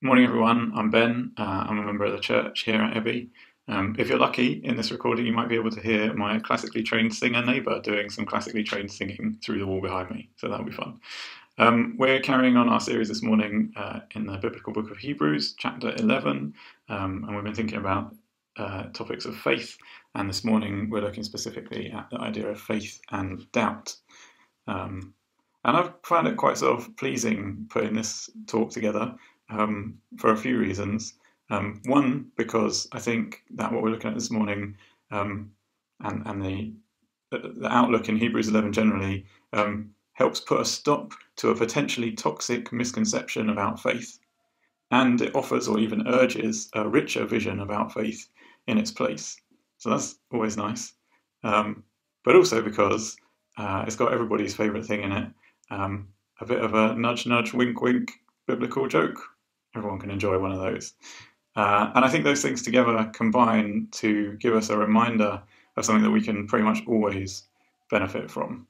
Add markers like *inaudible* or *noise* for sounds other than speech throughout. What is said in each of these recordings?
Morning, everyone. I'm Ben. Uh, I'm a member of the church here at Abbey. Um, if you're lucky in this recording, you might be able to hear my classically trained singer neighbour doing some classically trained singing through the wall behind me, so that'll be fun. Um, we're carrying on our series this morning uh, in the biblical book of Hebrews, chapter 11, um, and we've been thinking about uh, topics of faith, and this morning we're looking specifically at the idea of faith and doubt. Um, and I've found it quite sort of pleasing putting this talk together um, for a few reasons. Um, one, because I think that what we're looking at this morning um, and, and the, the outlook in Hebrews 11 generally um, helps put a stop to a potentially toxic misconception about faith. And it offers or even urges a richer vision about faith in its place. So that's always nice. Um, but also because uh, it's got everybody's favourite thing in it um, a bit of a nudge, nudge, wink, wink biblical joke everyone can enjoy one of those. Uh, and I think those things together combine to give us a reminder of something that we can pretty much always benefit from.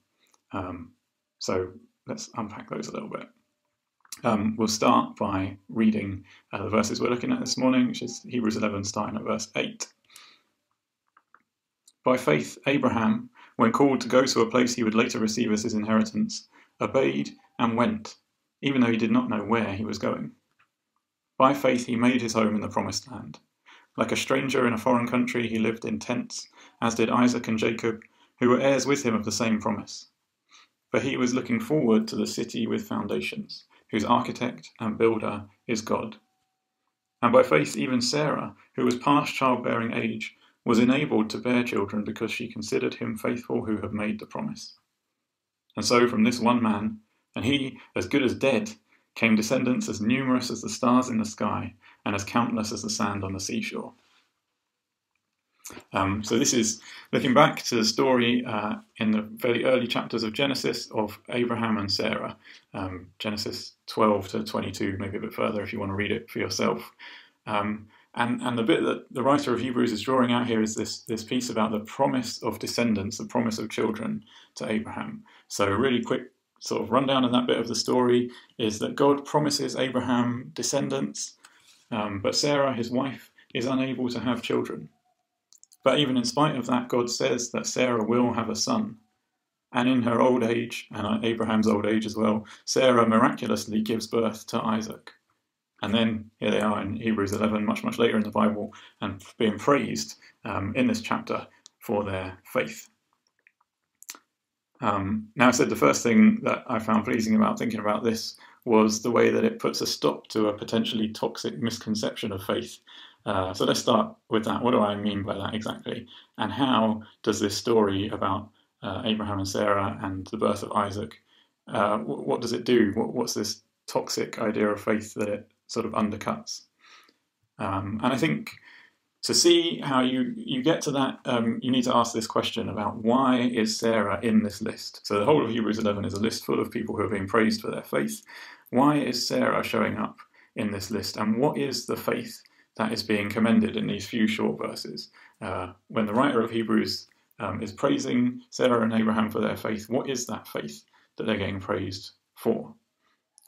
Um, so let's unpack those a little bit. Um, we'll start by reading uh, the verses we're looking at this morning, which is Hebrews 11, starting at verse 8. By faith, Abraham, when called to go to a place he would later receive as his inheritance, obeyed and went, even though he did not know where he was going. By faith he made his home in the promised land. Like a stranger in a foreign country, he lived in tents, as did Isaac and Jacob, who were heirs with him of the same promise. For he was looking forward to the city with foundations, whose architect and builder is God. And by faith, even Sarah, who was past childbearing age, was enabled to bear children because she considered him faithful who had made the promise. And so, from this one man, and he as good as dead, came descendants as numerous as the stars in the sky and as countless as the sand on the seashore. Um, so this is looking back to the story uh, in the very early chapters of Genesis of Abraham and Sarah, um, Genesis 12 to 22, maybe a bit further if you want to read it for yourself. Um, and, and the bit that the writer of Hebrews is drawing out here is this, this piece about the promise of descendants, the promise of children to Abraham. So, a really quick sort of rundown in that bit of the story is that God promises Abraham descendants, um, but Sarah, his wife, is unable to have children. But even in spite of that, God says that Sarah will have a son. And in her old age, and Abraham's old age as well, Sarah miraculously gives birth to Isaac. And then here they are in Hebrews 11, much, much later in the Bible, and being praised um, in this chapter for their faith. Um, now, I said the first thing that I found pleasing about thinking about this was the way that it puts a stop to a potentially toxic misconception of faith. Uh, so let's start with that. What do I mean by that exactly? And how does this story about uh, Abraham and Sarah and the birth of Isaac, uh, what does it do? What, what's this toxic idea of faith that it sort of undercuts? Um, and I think to see how you, you get to that, um, you need to ask this question about why is Sarah in this list? So the whole of Hebrews 11 is a list full of people who are being praised for their faith. Why is Sarah showing up in this list? And what is the faith that is being commended in these few short verses? Uh, when the writer of Hebrews um, is praising Sarah and Abraham for their faith, what is that faith that they're getting praised for?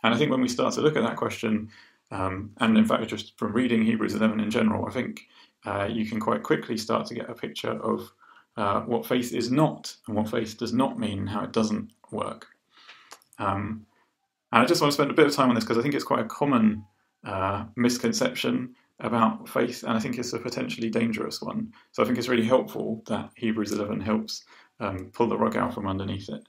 And I think when we start to look at that question, um, and in fact, just from reading Hebrews 11 in general, I think uh, you can quite quickly start to get a picture of uh, what faith is not and what faith does not mean, and how it doesn't work. Um, and I just want to spend a bit of time on this because I think it's quite a common uh, misconception about faith, and I think it's a potentially dangerous one. So I think it's really helpful that Hebrews 11 helps um, pull the rug out from underneath it.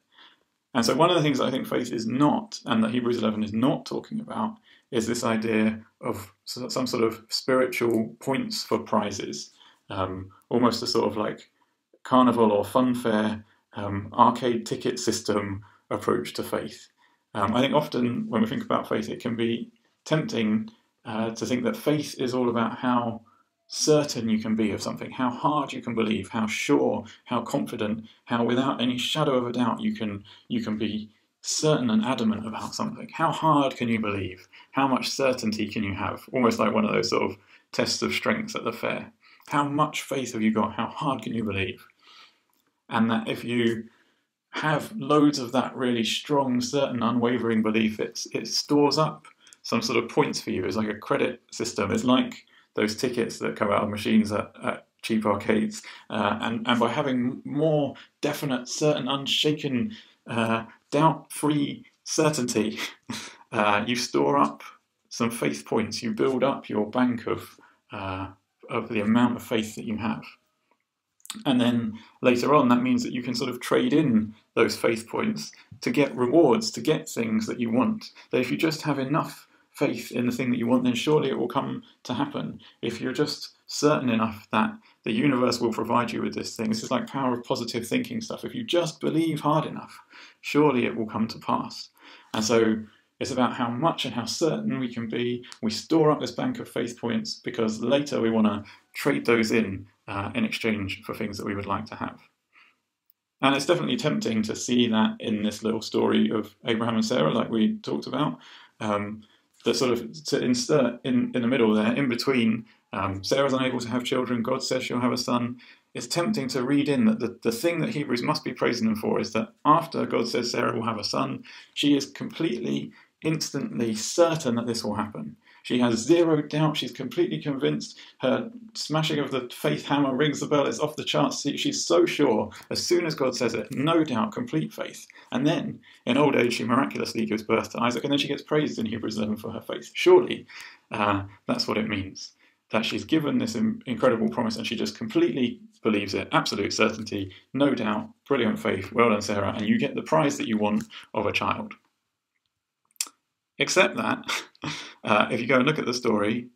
And so, one of the things I think faith is not, and that Hebrews 11 is not talking about, is this idea of some sort of spiritual points for prizes, um, almost a sort of like carnival or funfair um, arcade ticket system approach to faith. Um, I think often when we think about faith, it can be tempting uh, to think that faith is all about how certain you can be of something, how hard you can believe, how sure, how confident, how without any shadow of a doubt you can you can be certain and adamant about something. How hard can you believe? How much certainty can you have? Almost like one of those sort of tests of strength at the fair. How much faith have you got? How hard can you believe? And that if you have loads of that really strong, certain, unwavering belief, it's, it stores up some sort of points for you. It's like a credit system. It's like those tickets that come out of machines at, at cheap arcades. Uh, and, and by having more definite, certain, unshaken, uh, doubt free certainty, *laughs* uh, you store up some faith points. You build up your bank of, uh, of the amount of faith that you have. And then later on, that means that you can sort of trade in those faith points to get rewards, to get things that you want. That if you just have enough faith in the thing that you want, then surely it will come to happen. If you're just certain enough that the universe will provide you with this thing, this is like power of positive thinking stuff. If you just believe hard enough, surely it will come to pass. And so it's about how much and how certain we can be. We store up this bank of faith points because later we want to trade those in uh, in exchange for things that we would like to have. And it's definitely tempting to see that in this little story of Abraham and Sarah, like we talked about. Um, that sort of to insert in, in the middle there, in between, um, Sarah's unable to have children, God says she'll have a son. It's tempting to read in that the, the thing that Hebrews must be praising them for is that after God says Sarah will have a son, she is completely, instantly certain that this will happen. She has zero doubt. She's completely convinced. Her smashing of the faith hammer rings the bell. It's off the charts. She's so sure. As soon as God says it, no doubt, complete faith. And then, in old age, she miraculously gives birth to Isaac, and then she gets praised in Hebrews 11 for her faith. Surely, uh, that's what it means. That she's given this incredible promise and she just completely believes it, absolute certainty, no doubt, brilliant faith, well done, Sarah, and you get the prize that you want of a child. Except that, *laughs* uh, if you go and look at the story,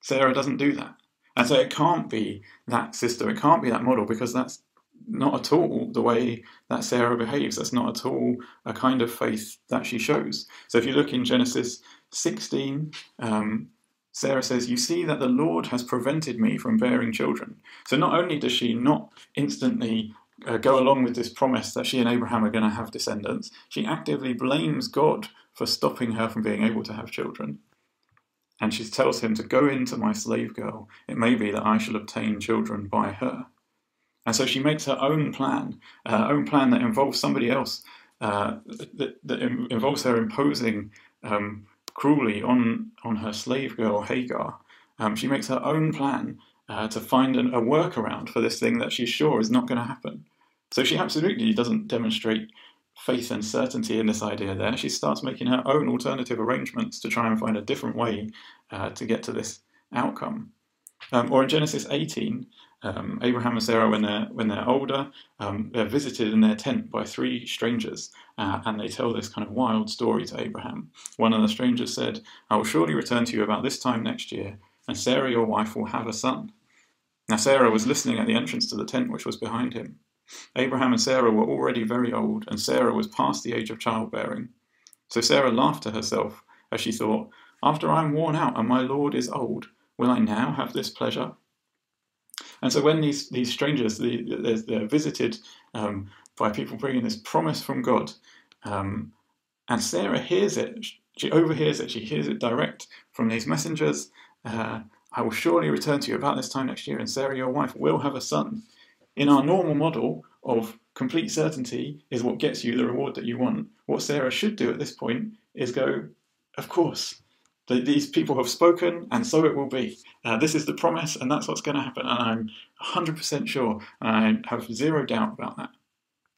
Sarah doesn't do that. And so it can't be that system, it can't be that model, because that's not at all the way that Sarah behaves. That's not at all a kind of faith that she shows. So if you look in Genesis 16, um, Sarah says, You see that the Lord has prevented me from bearing children. So not only does she not instantly uh, go along with this promise that she and Abraham are going to have descendants, she actively blames God for stopping her from being able to have children. And she tells him to go into my slave girl. It may be that I shall obtain children by her. And so she makes her own plan, her own plan that involves somebody else, uh, that, that, involves her imposing um, cruelly on, on her slave girl Hagar. Um, she makes her own plan uh, to find an, a workaround for this thing that she's sure is not going to happen. So she absolutely doesn't demonstrate faith and certainty in this idea there. She starts making her own alternative arrangements to try and find a different way uh, to get to this outcome. Um, or in Genesis 18, um, Abraham and Sarah, when they're when they're older, um, they're visited in their tent by three strangers, uh, and they tell this kind of wild story to Abraham. One of the strangers said, "I will surely return to you about this time next year, and Sarah, your wife, will have a son." Now Sarah was listening at the entrance to the tent which was behind him. Abraham and Sarah were already very old, and Sarah was past the age of childbearing. So Sarah laughed to herself as she thought, After I am worn out and my Lord is old, will I now have this pleasure? And so when these, these strangers, they're, they're visited um, by people bringing this promise from God, um, and Sarah hears it, she overhears it, she hears it direct from these messengers. Uh, I will surely return to you about this time next year, and Sarah, your wife, will have a son. In our normal model of complete certainty is what gets you the reward that you want. What Sarah should do at this point is go, Of course, these people have spoken, and so it will be. Uh, this is the promise, and that's what's going to happen. And I'm 100% sure, and I have zero doubt about that.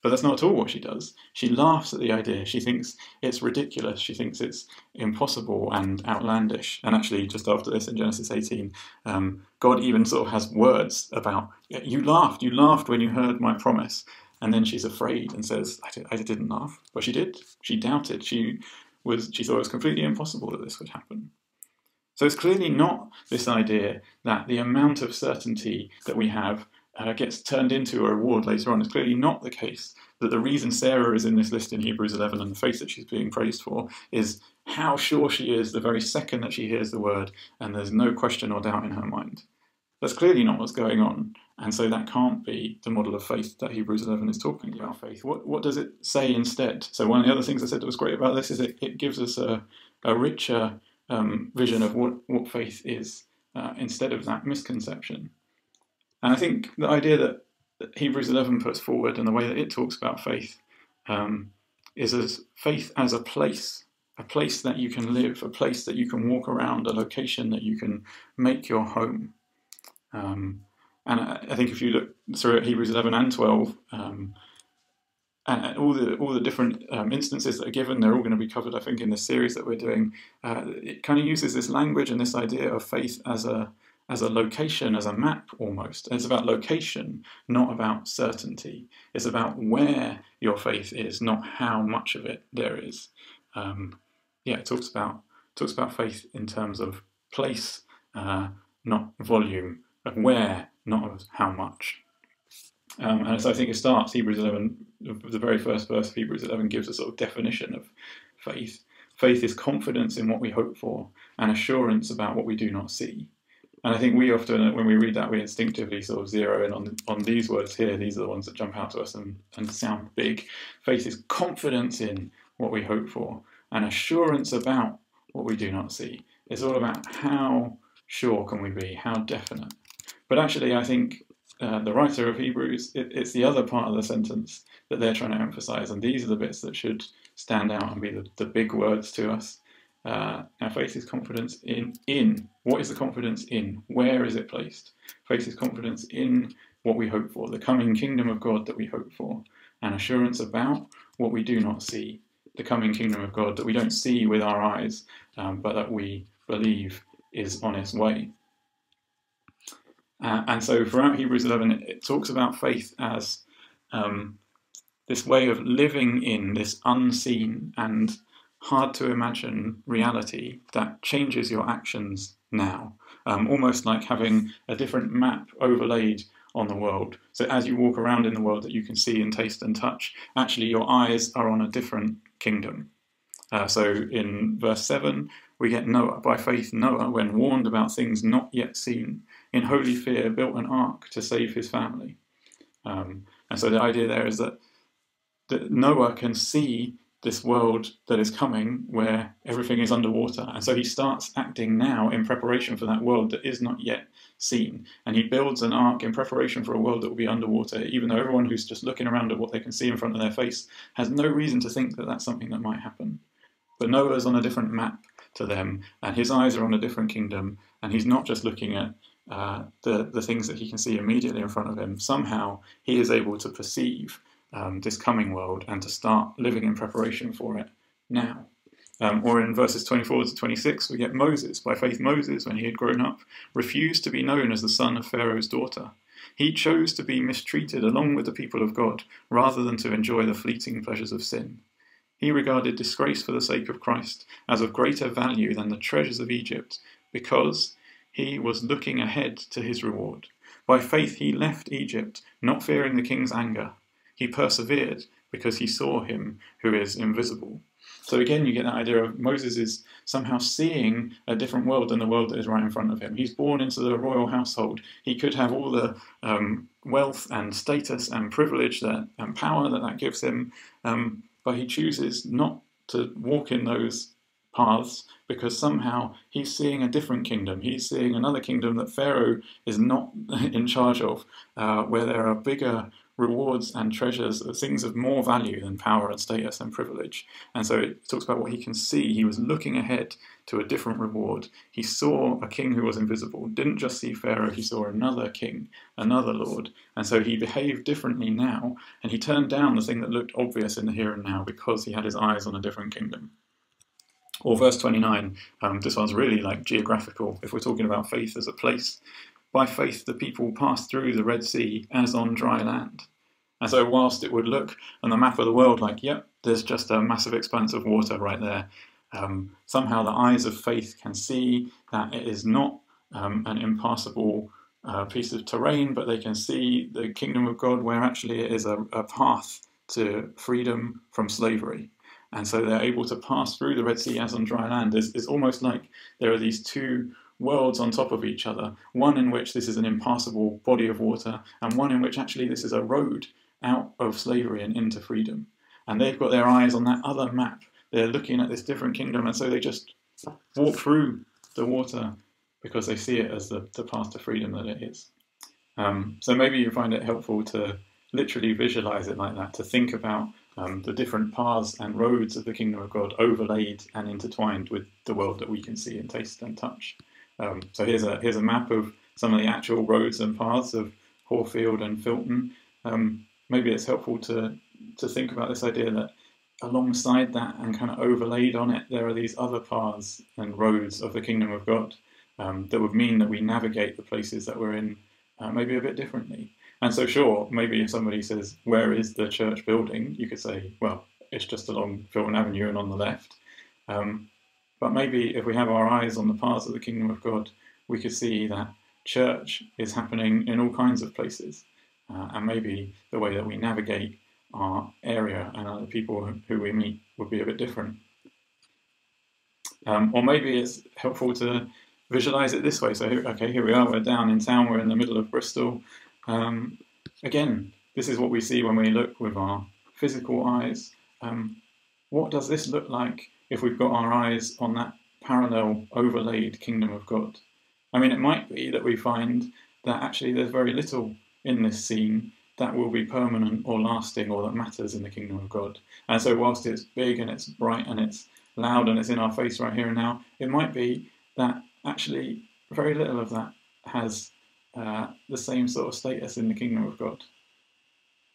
But that's not at all what she does. She laughs at the idea. She thinks it's ridiculous. She thinks it's impossible and outlandish. And actually, just after this in Genesis 18, um, God even sort of has words about, you laughed, you laughed when you heard my promise. And then she's afraid and says, I, did, I didn't laugh. But she did. She doubted. She was she thought it was completely impossible that this would happen. So it's clearly not this idea that the amount of certainty that we have uh, gets turned into a reward later on. It's clearly not the case that the reason Sarah is in this list in Hebrews 11 and the faith that she's being praised for is how sure she is the very second that she hears the word and there's no question or doubt in her mind. That's clearly not what's going on. And so that can't be the model of faith that Hebrews 11 is talking about. Faith. What, what does it say instead? So, one of the other things I said that was great about this is it, it gives us a, a richer um, vision of what, what faith is uh, instead of that misconception. And I think the idea that Hebrews 11 puts forward and the way that it talks about faith um, is as faith as a place a place that you can live, a place that you can walk around, a location that you can make your home. Um, and I think if you look through Hebrews 11 and 12, um, and all the all the different um, instances that are given, they're all going to be covered, I think, in this series that we're doing. Uh, it kind of uses this language and this idea of faith as a as a location, as a map almost. it's about location, not about certainty. It's about where your faith is, not how much of it there is. Um, yeah, it talks about talks about faith in terms of place, uh, not volume, of where, not of how much. Um, and so I think it starts Hebrews 11. The very first verse of Hebrews 11 gives a sort of definition of faith. Faith is confidence in what we hope for and assurance about what we do not see. And I think we often, when we read that, we instinctively sort of zero in on, on these words here. These are the ones that jump out to us and, and sound big. Faith is confidence in what we hope for and assurance about what we do not see. It's all about how sure can we be, how definite. But actually, I think uh, the writer of Hebrews, it, it's the other part of the sentence that they're trying to emphasize, and these are the bits that should stand out and be the, the big words to us. Uh, faith is confidence in in what is the confidence in? Where is it placed? Faith is confidence in what we hope for, the coming kingdom of God that we hope for, and assurance about what we do not see, the coming kingdom of God that we don't see with our eyes, um, but that we believe is on its way. Uh, and so throughout Hebrews 11, it, it talks about faith as um, this way of living in this unseen and hard to imagine reality that changes your actions now, um, almost like having a different map overlaid on the world. So as you walk around in the world that you can see and taste and touch, actually your eyes are on a different kingdom. Uh, so in verse 7, we get Noah. By faith, Noah, when warned about things not yet seen, in holy fear built an ark to save his family. Um, and so the idea there is that, that Noah can see this world that is coming where everything is underwater. And so he starts acting now in preparation for that world that is not yet seen. And he builds an ark in preparation for a world that will be underwater, even though everyone who's just looking around at what they can see in front of their face has no reason to think that that's something that might happen. But Noah's on a different map to them, and his eyes are on a different kingdom, and he's not just looking at uh, the, the things that he can see immediately in front of him. Somehow he is able to perceive um, this coming world and to start living in preparation for it now. Um, or in verses 24 to 26, we get Moses. By faith, Moses, when he had grown up, refused to be known as the son of Pharaoh's daughter. He chose to be mistreated along with the people of God rather than to enjoy the fleeting pleasures of sin. He regarded disgrace for the sake of Christ as of greater value than the treasures of Egypt because he was looking ahead to his reward. By faith, he left Egypt, not fearing the king's anger he persevered because he saw him who is invisible. So again, you get that idea of Moses is somehow seeing a different world than the world that is right in front of him. He's born into the royal household. He could have all the um, wealth and status and privilege that, and power that that gives him, um, but he chooses not to walk in those paths because somehow he's seeing a different kingdom. He's seeing another kingdom that Pharaoh is not *laughs* in charge of, uh, where there are bigger rewards and treasures are things of more value than power and status and privilege. And so it talks about what he can see. He was looking ahead to a different reward. He saw a king who was invisible, didn't just see Pharaoh, he saw another king, another lord. And so he behaved differently now, and he turned down the thing that looked obvious in the here and now because he had his eyes on a different kingdom. Or verse 29, um, this one's really like geographical. If we're talking about faith as a place, by faith, the people passed through the Red Sea as on dry land. And so, whilst it would look on the map of the world like, yep, there's just a massive expanse of water right there, um, somehow the eyes of faith can see that it is not um, an impassable uh, piece of terrain, but they can see the kingdom of God where actually it is a, a path to freedom from slavery. And so they're able to pass through the Red Sea as on dry land. It's, it's almost like there are these two worlds on top of each other, one in which this is an impassable body of water, and one in which actually this is a road out of slavery and into freedom. And they've got their eyes on that other map. They're looking at this different kingdom, and so they just walk through the water because they see it as the, the path to freedom that it is. Um, so maybe you find it helpful to literally visualize it like that, to think about um, the different paths and roads of the kingdom of God overlaid and intertwined with the world that we can see and taste and touch. Um, so here's a here's a map of some of the actual roads and paths of Horfield and Filton. Um, maybe it's helpful to to think about this idea that alongside that and kind of overlaid on it, there are these other paths and roads of the kingdom of God um, that would mean that we navigate the places that we're in uh, maybe a bit differently. And so, sure, maybe if somebody says, Where is the church building? you could say, Well, it's just along Filton Avenue and on the left. Um, but maybe if we have our eyes on the paths of the kingdom of God, we could see that church is happening in all kinds of places. Uh, and maybe the way that we navigate our area and other people who we meet would be a bit different. Um, or maybe it's helpful to visualize it this way. So, okay, here we are, we're down in town, we're in the middle of Bristol. Um, again, this is what we see when we look with our physical eyes. Um, what does this look like if we've got our eyes on that parallel overlaid kingdom of God? I mean, it might be that we find that actually there's very little in this scene that will be permanent or lasting or that matters in the kingdom of God. And so, whilst it's big and it's bright and it's loud and it's in our face right here and now, it might be that actually very little of that has uh, the same sort of status in the kingdom of God.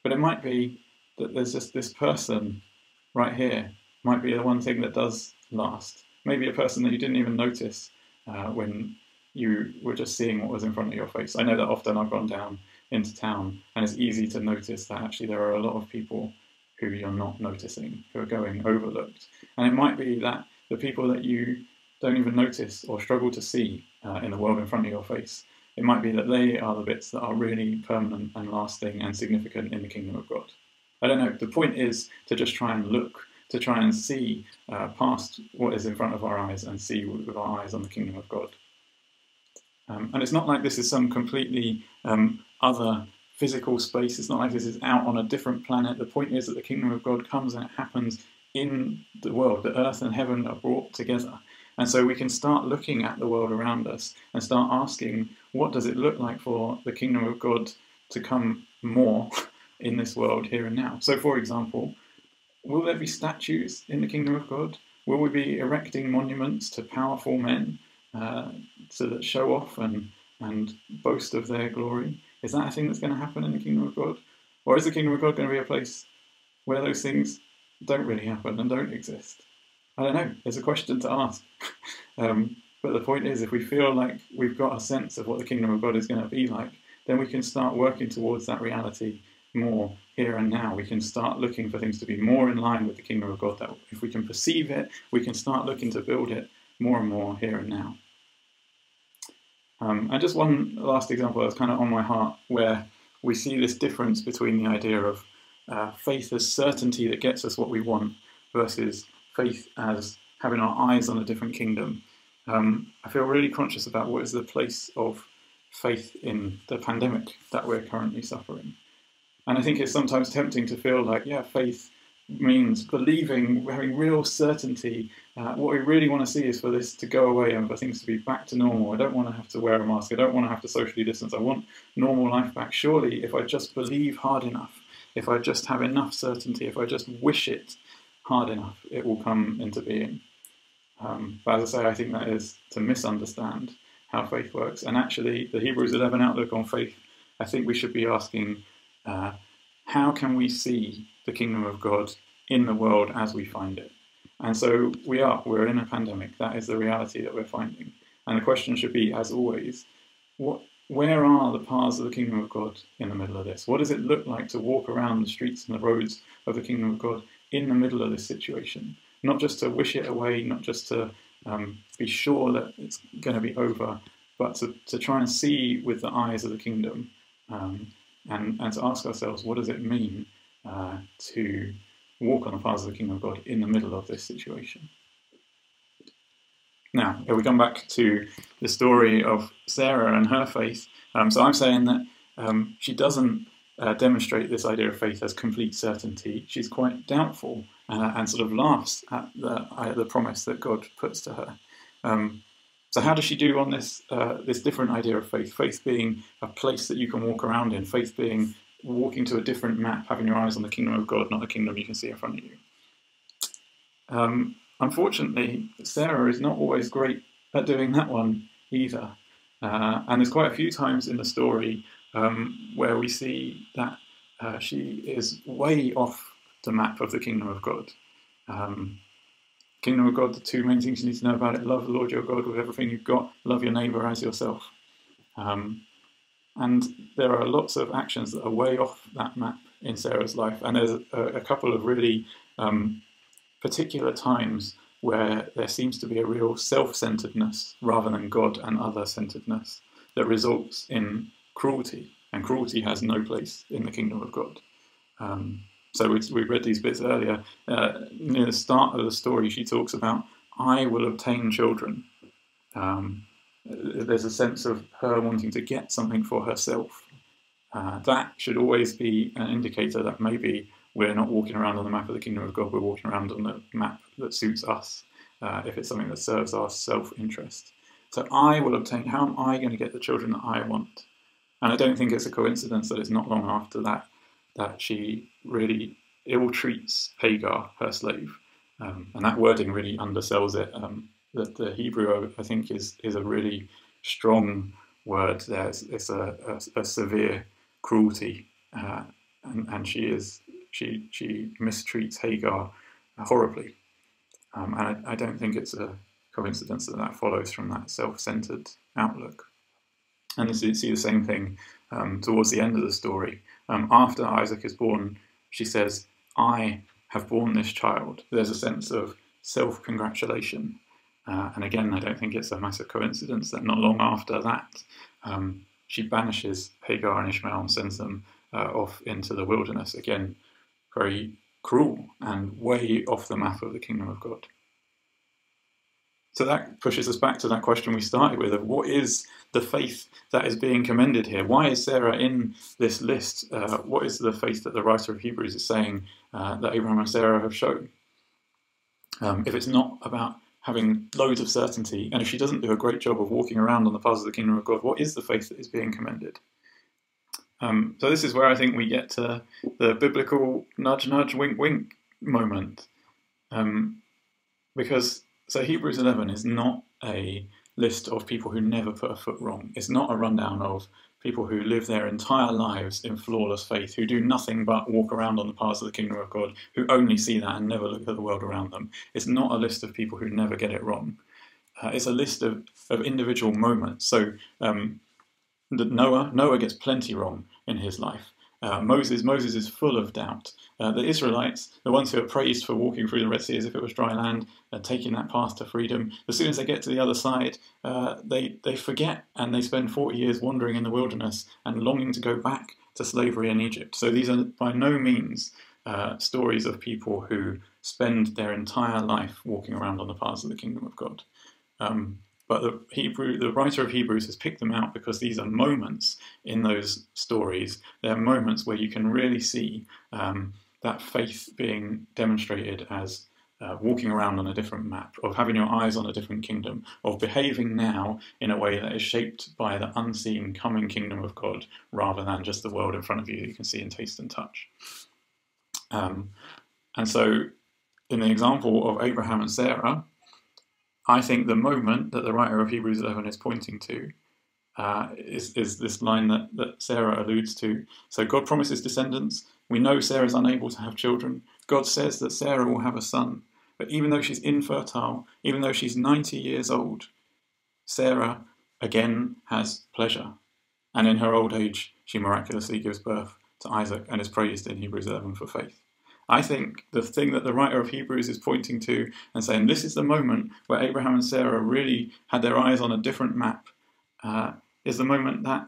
But it might be that there's just this person right here, might be the one thing that does last. Maybe a person that you didn't even notice uh, when you were just seeing what was in front of your face. I know that often I've gone down into town and it's easy to notice that actually there are a lot of people who you're not noticing, who are going overlooked. And it might be that the people that you don't even notice or struggle to see uh, in the world in front of your face, it might be that they are the bits that are really permanent and lasting and significant in the kingdom of God. I don't know. The point is to just try and look, to try and see uh, past what is in front of our eyes and see with our eyes on the kingdom of God. Um, and it's not like this is some completely um, other physical space. It's not like this is out on a different planet. The point is that the kingdom of God comes and it happens in the world. The earth and heaven are brought together. And so we can start looking at the world around us and start asking, what does it look like for the kingdom of God to come more *laughs* in this world here and now? So, for example, will there be statues in the kingdom of God? Will we be erecting monuments to powerful men uh, so that show off and, and boast of their glory? Is that a thing that's going to happen in the kingdom of God? Or is the kingdom of God going to be a place where those things don't really happen and don't exist? I don't know. There's a question to ask. *laughs* um, but the point is, if we feel like we've got a sense of what the kingdom of God is going to be like, then we can start working towards that reality more here and now. We can start looking for things to be more in line with the kingdom of God. That if we can perceive it, we can start looking to build it more and more here and now. Um, and just one last example that's kind of on my heart, where we see this difference between the idea of uh, faith as certainty that gets us what we want versus faith as having our eyes on a different kingdom. Um, I feel really conscious about what is the place of faith in the pandemic that we're currently suffering. And I think it's sometimes tempting to feel like, yeah, faith means believing, having real certainty. Uh, what we really want to see is for this to go away and for things to be back to normal. I don't want to have to wear a mask. I don't want to have to socially distance. I want normal life back. Surely, if I just believe hard enough, if I just have enough certainty, if I just wish it, hard enough, it will come into being. Um, but as I say, I think that is to misunderstand how faith works. And actually, the Hebrews 11 outlook on faith, I think we should be asking uh, how can we see the kingdom of God in the world as we find it? And so we are, we're in a pandemic. That is the reality that we're finding. And the question should be, as always, what, where are the paths of the kingdom of God in the middle of this? What does it look like to walk around the streets and the roads of the kingdom of God in the middle of this situation. Not just to wish it away, not just to um, be sure that it's going to be over, but to, to try and see with the eyes of the kingdom um, and, and to ask ourselves, what does it mean uh, to walk on the paths of the kingdom of God in the middle of this situation? Now, if we come back to the story of Sarah and her faith, um, so I'm saying that um, she doesn't uh, demonstrate this idea of faith as complete certainty, she's quite doubtful uh, and sort of laughs at the, uh, the promise that God puts to her. Um, so, how does she do on this uh, this different idea of faith? Faith being a place that you can walk around in, faith being walking to a different map, having your eyes on the kingdom of God, not the kingdom you can see in front of you. Um, unfortunately, Sarah is not always great at doing that one either. Uh, and there's quite a few times in the story um, where we see that uh, she is way off the map of the kingdom of God. Um, kingdom of God, the two main things you need to know about it love the Lord your God with everything you've got, love your neighbour as yourself. Um, and there are lots of actions that are way off that map in Sarah's life. And there's a, a couple of really um, particular times where there seems to be a real self centeredness rather than God and other centeredness that results in cruelty. And cruelty has no place in the kingdom of God. Um, so we, read these bits earlier. Uh, near the start of the story, she talks about, I will obtain children. Um, there's a sense of her wanting to get something for herself. Uh, that should always be an indicator that maybe we're not walking around on the map of the kingdom of God, we're walking around on the map that suits us, uh, if it's something that serves our self interest. So I will obtain, how am I going to get the children that I want? And I don't think it's a coincidence that it's not long after that that she really ill treats Hagar, her slave. Um, and that wording really undersells it. Um, that the Hebrew, I think, is is a really strong word. There, it's, it's a, a, a, severe cruelty, uh, and, and she is she she mistreats Hagar horribly, um, and I, I, don't think it's a coincidence that that follows from that self-centered outlook. And you see the same thing um, towards the end of the story. Um, after Isaac is born, she says, "I have borne this child." There's a sense of self-congratulation uh, and again, I don't think it's a massive coincidence that not long after that, um, she banishes Hagar and Ishmael and sends them uh, off into the wilderness. Again, very cruel and way off the map of the kingdom of God. So that pushes us back to that question we started with of what is the faith that is being commended here? Why is Sarah in this list? Uh, what is the faith that the writer of Hebrews is saying uh, that Abraham and Sarah have shown? Um, if it's not about having loads of certainty, and if she doesn't do a great job of walking around on the paths of the kingdom of God, what is the faith that is being commended? Um, so this is where I think we get to the biblical nudge, nudge, wink, wink moment, um, because so Hebrews 11 is not a list of people who never put a foot wrong. It's not a rundown of people who live their entire lives in flawless faith, who do nothing but walk around on the paths of the kingdom of God, who only see that and never look at the world around them. It's not a list of people who never get it wrong. Uh, it's a list of, of individual moments. So um, Noah, Noah gets plenty wrong in his life. Uh, Moses, Moses is full of doubt. Uh, the Israelites, the ones who are praised for walking through the Red Sea as if it was dry land and taking that path to freedom, as soon as they get to the other side, uh, they, they forget and they spend 40 years wandering in the wilderness and longing to go back to slavery in Egypt. So these are by no means uh, stories of people who spend their entire life walking around on the paths of the kingdom of God. Um, but the Hebrew, the writer of Hebrews has picked them out because these are moments in those stories. They're moments where you can really see um, that faith being demonstrated as uh, walking around on a different map, of having your eyes on a different kingdom, of behaving now in a way that is shaped by the unseen coming kingdom of God rather than just the world in front of you that you can see and taste and touch. Um, and so, in the example of Abraham and Sarah, I think the moment that the writer of Hebrews 11 is pointing to uh, is, is this line that, that Sarah alludes to. So God promises descendants. We know Sarah is unable to have children. God says that Sarah will have a son. But even though she's infertile, even though she's 90 years old, Sarah again has pleasure. And in her old age, she miraculously gives birth to Isaac and is praised in Hebrews 11 for faith. I think the thing that the writer of Hebrews is pointing to and saying this is the moment where Abraham and Sarah really had their eyes on a different map uh, is the moment that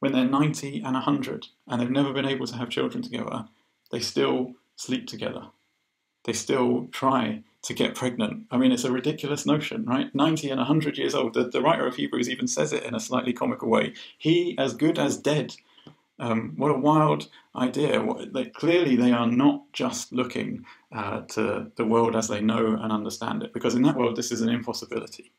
when they're 90 and 100 and they've never been able to have children together, they still sleep together. They still try to get pregnant. I mean, it's a ridiculous notion, right? 90 and 100 years old. The, the writer of Hebrews even says it in a slightly comical way. He, as good as dead, um, what a wild idea. What, they, clearly, they are not just looking uh, to the world as they know and understand it, because in that world, this is an impossibility.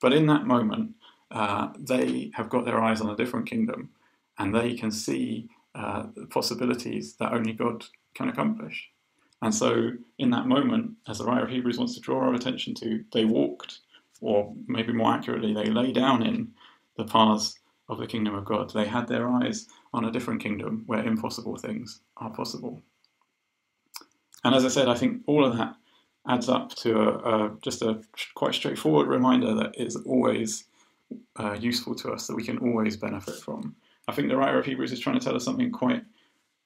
But in that moment, uh, they have got their eyes on a different kingdom and they can see uh, possibilities that only God can accomplish. And so, in that moment, as the writer of Hebrews wants to draw our attention to, they walked, or maybe more accurately, they lay down in the paths of the kingdom of God. They had their eyes on a different kingdom where impossible things are possible. And as I said, I think all of that adds up to a, a, just a quite straightforward reminder that is always uh, useful to us, that we can always benefit from. I think the writer of Hebrews is trying to tell us something quite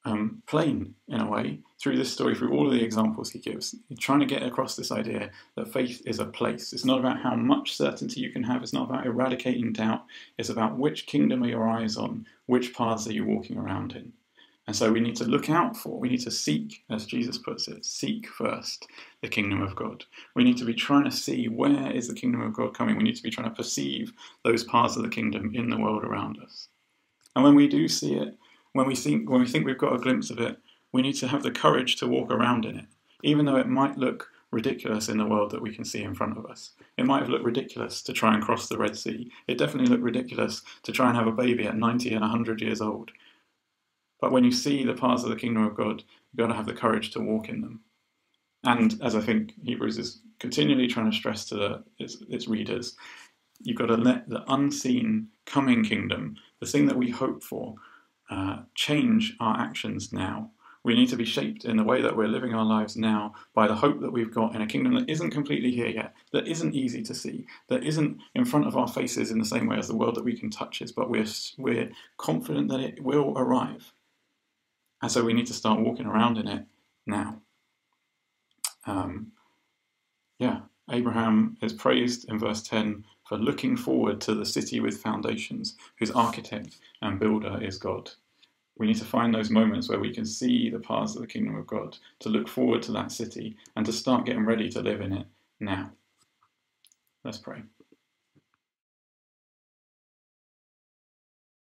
um, plain in a way through this story, through all of the examples he gives. Trying to get across this idea that faith is a place. It's not about how much certainty you can have, it's not about eradicating doubt, it's about which kingdom are your eyes on, which paths are you walking around in. And so we need to look out for, we need to seek, as Jesus puts it, seek first the kingdom of God. We need to be trying to see where is the kingdom of God coming. We need to be trying to perceive those paths of the kingdom in the world around us. And when we do see it, when we think when we think we've got a glimpse of it, we need to have the courage to walk around in it, even though it might look ridiculous in the world that we can see in front of us. It might have looked ridiculous to try and cross the Red Sea. It definitely looked ridiculous to try and have a baby at 90 and 100 years old. But when you see the paths of the kingdom of God, you've got to have the courage to walk in them. And as I think Hebrews is continually trying to stress to the, its, its readers, you've got to let the unseen coming kingdom, the thing that we hope for, uh, change our actions now. We need to be shaped in the way that we're living our lives now by the hope that we've got in a kingdom that isn't completely here yet, that isn't easy to see, that isn't in front of our faces in the same way as the world that we can touch is, but we're, we're confident that it will arrive. And so we need to start walking around in it now. Um, yeah, Abraham is praised in verse 10 for looking forward to the city with foundations, whose architect and builder is God. We need to find those moments where we can see the paths of the kingdom of God, to look forward to that city, and to start getting ready to live in it now. Let's pray.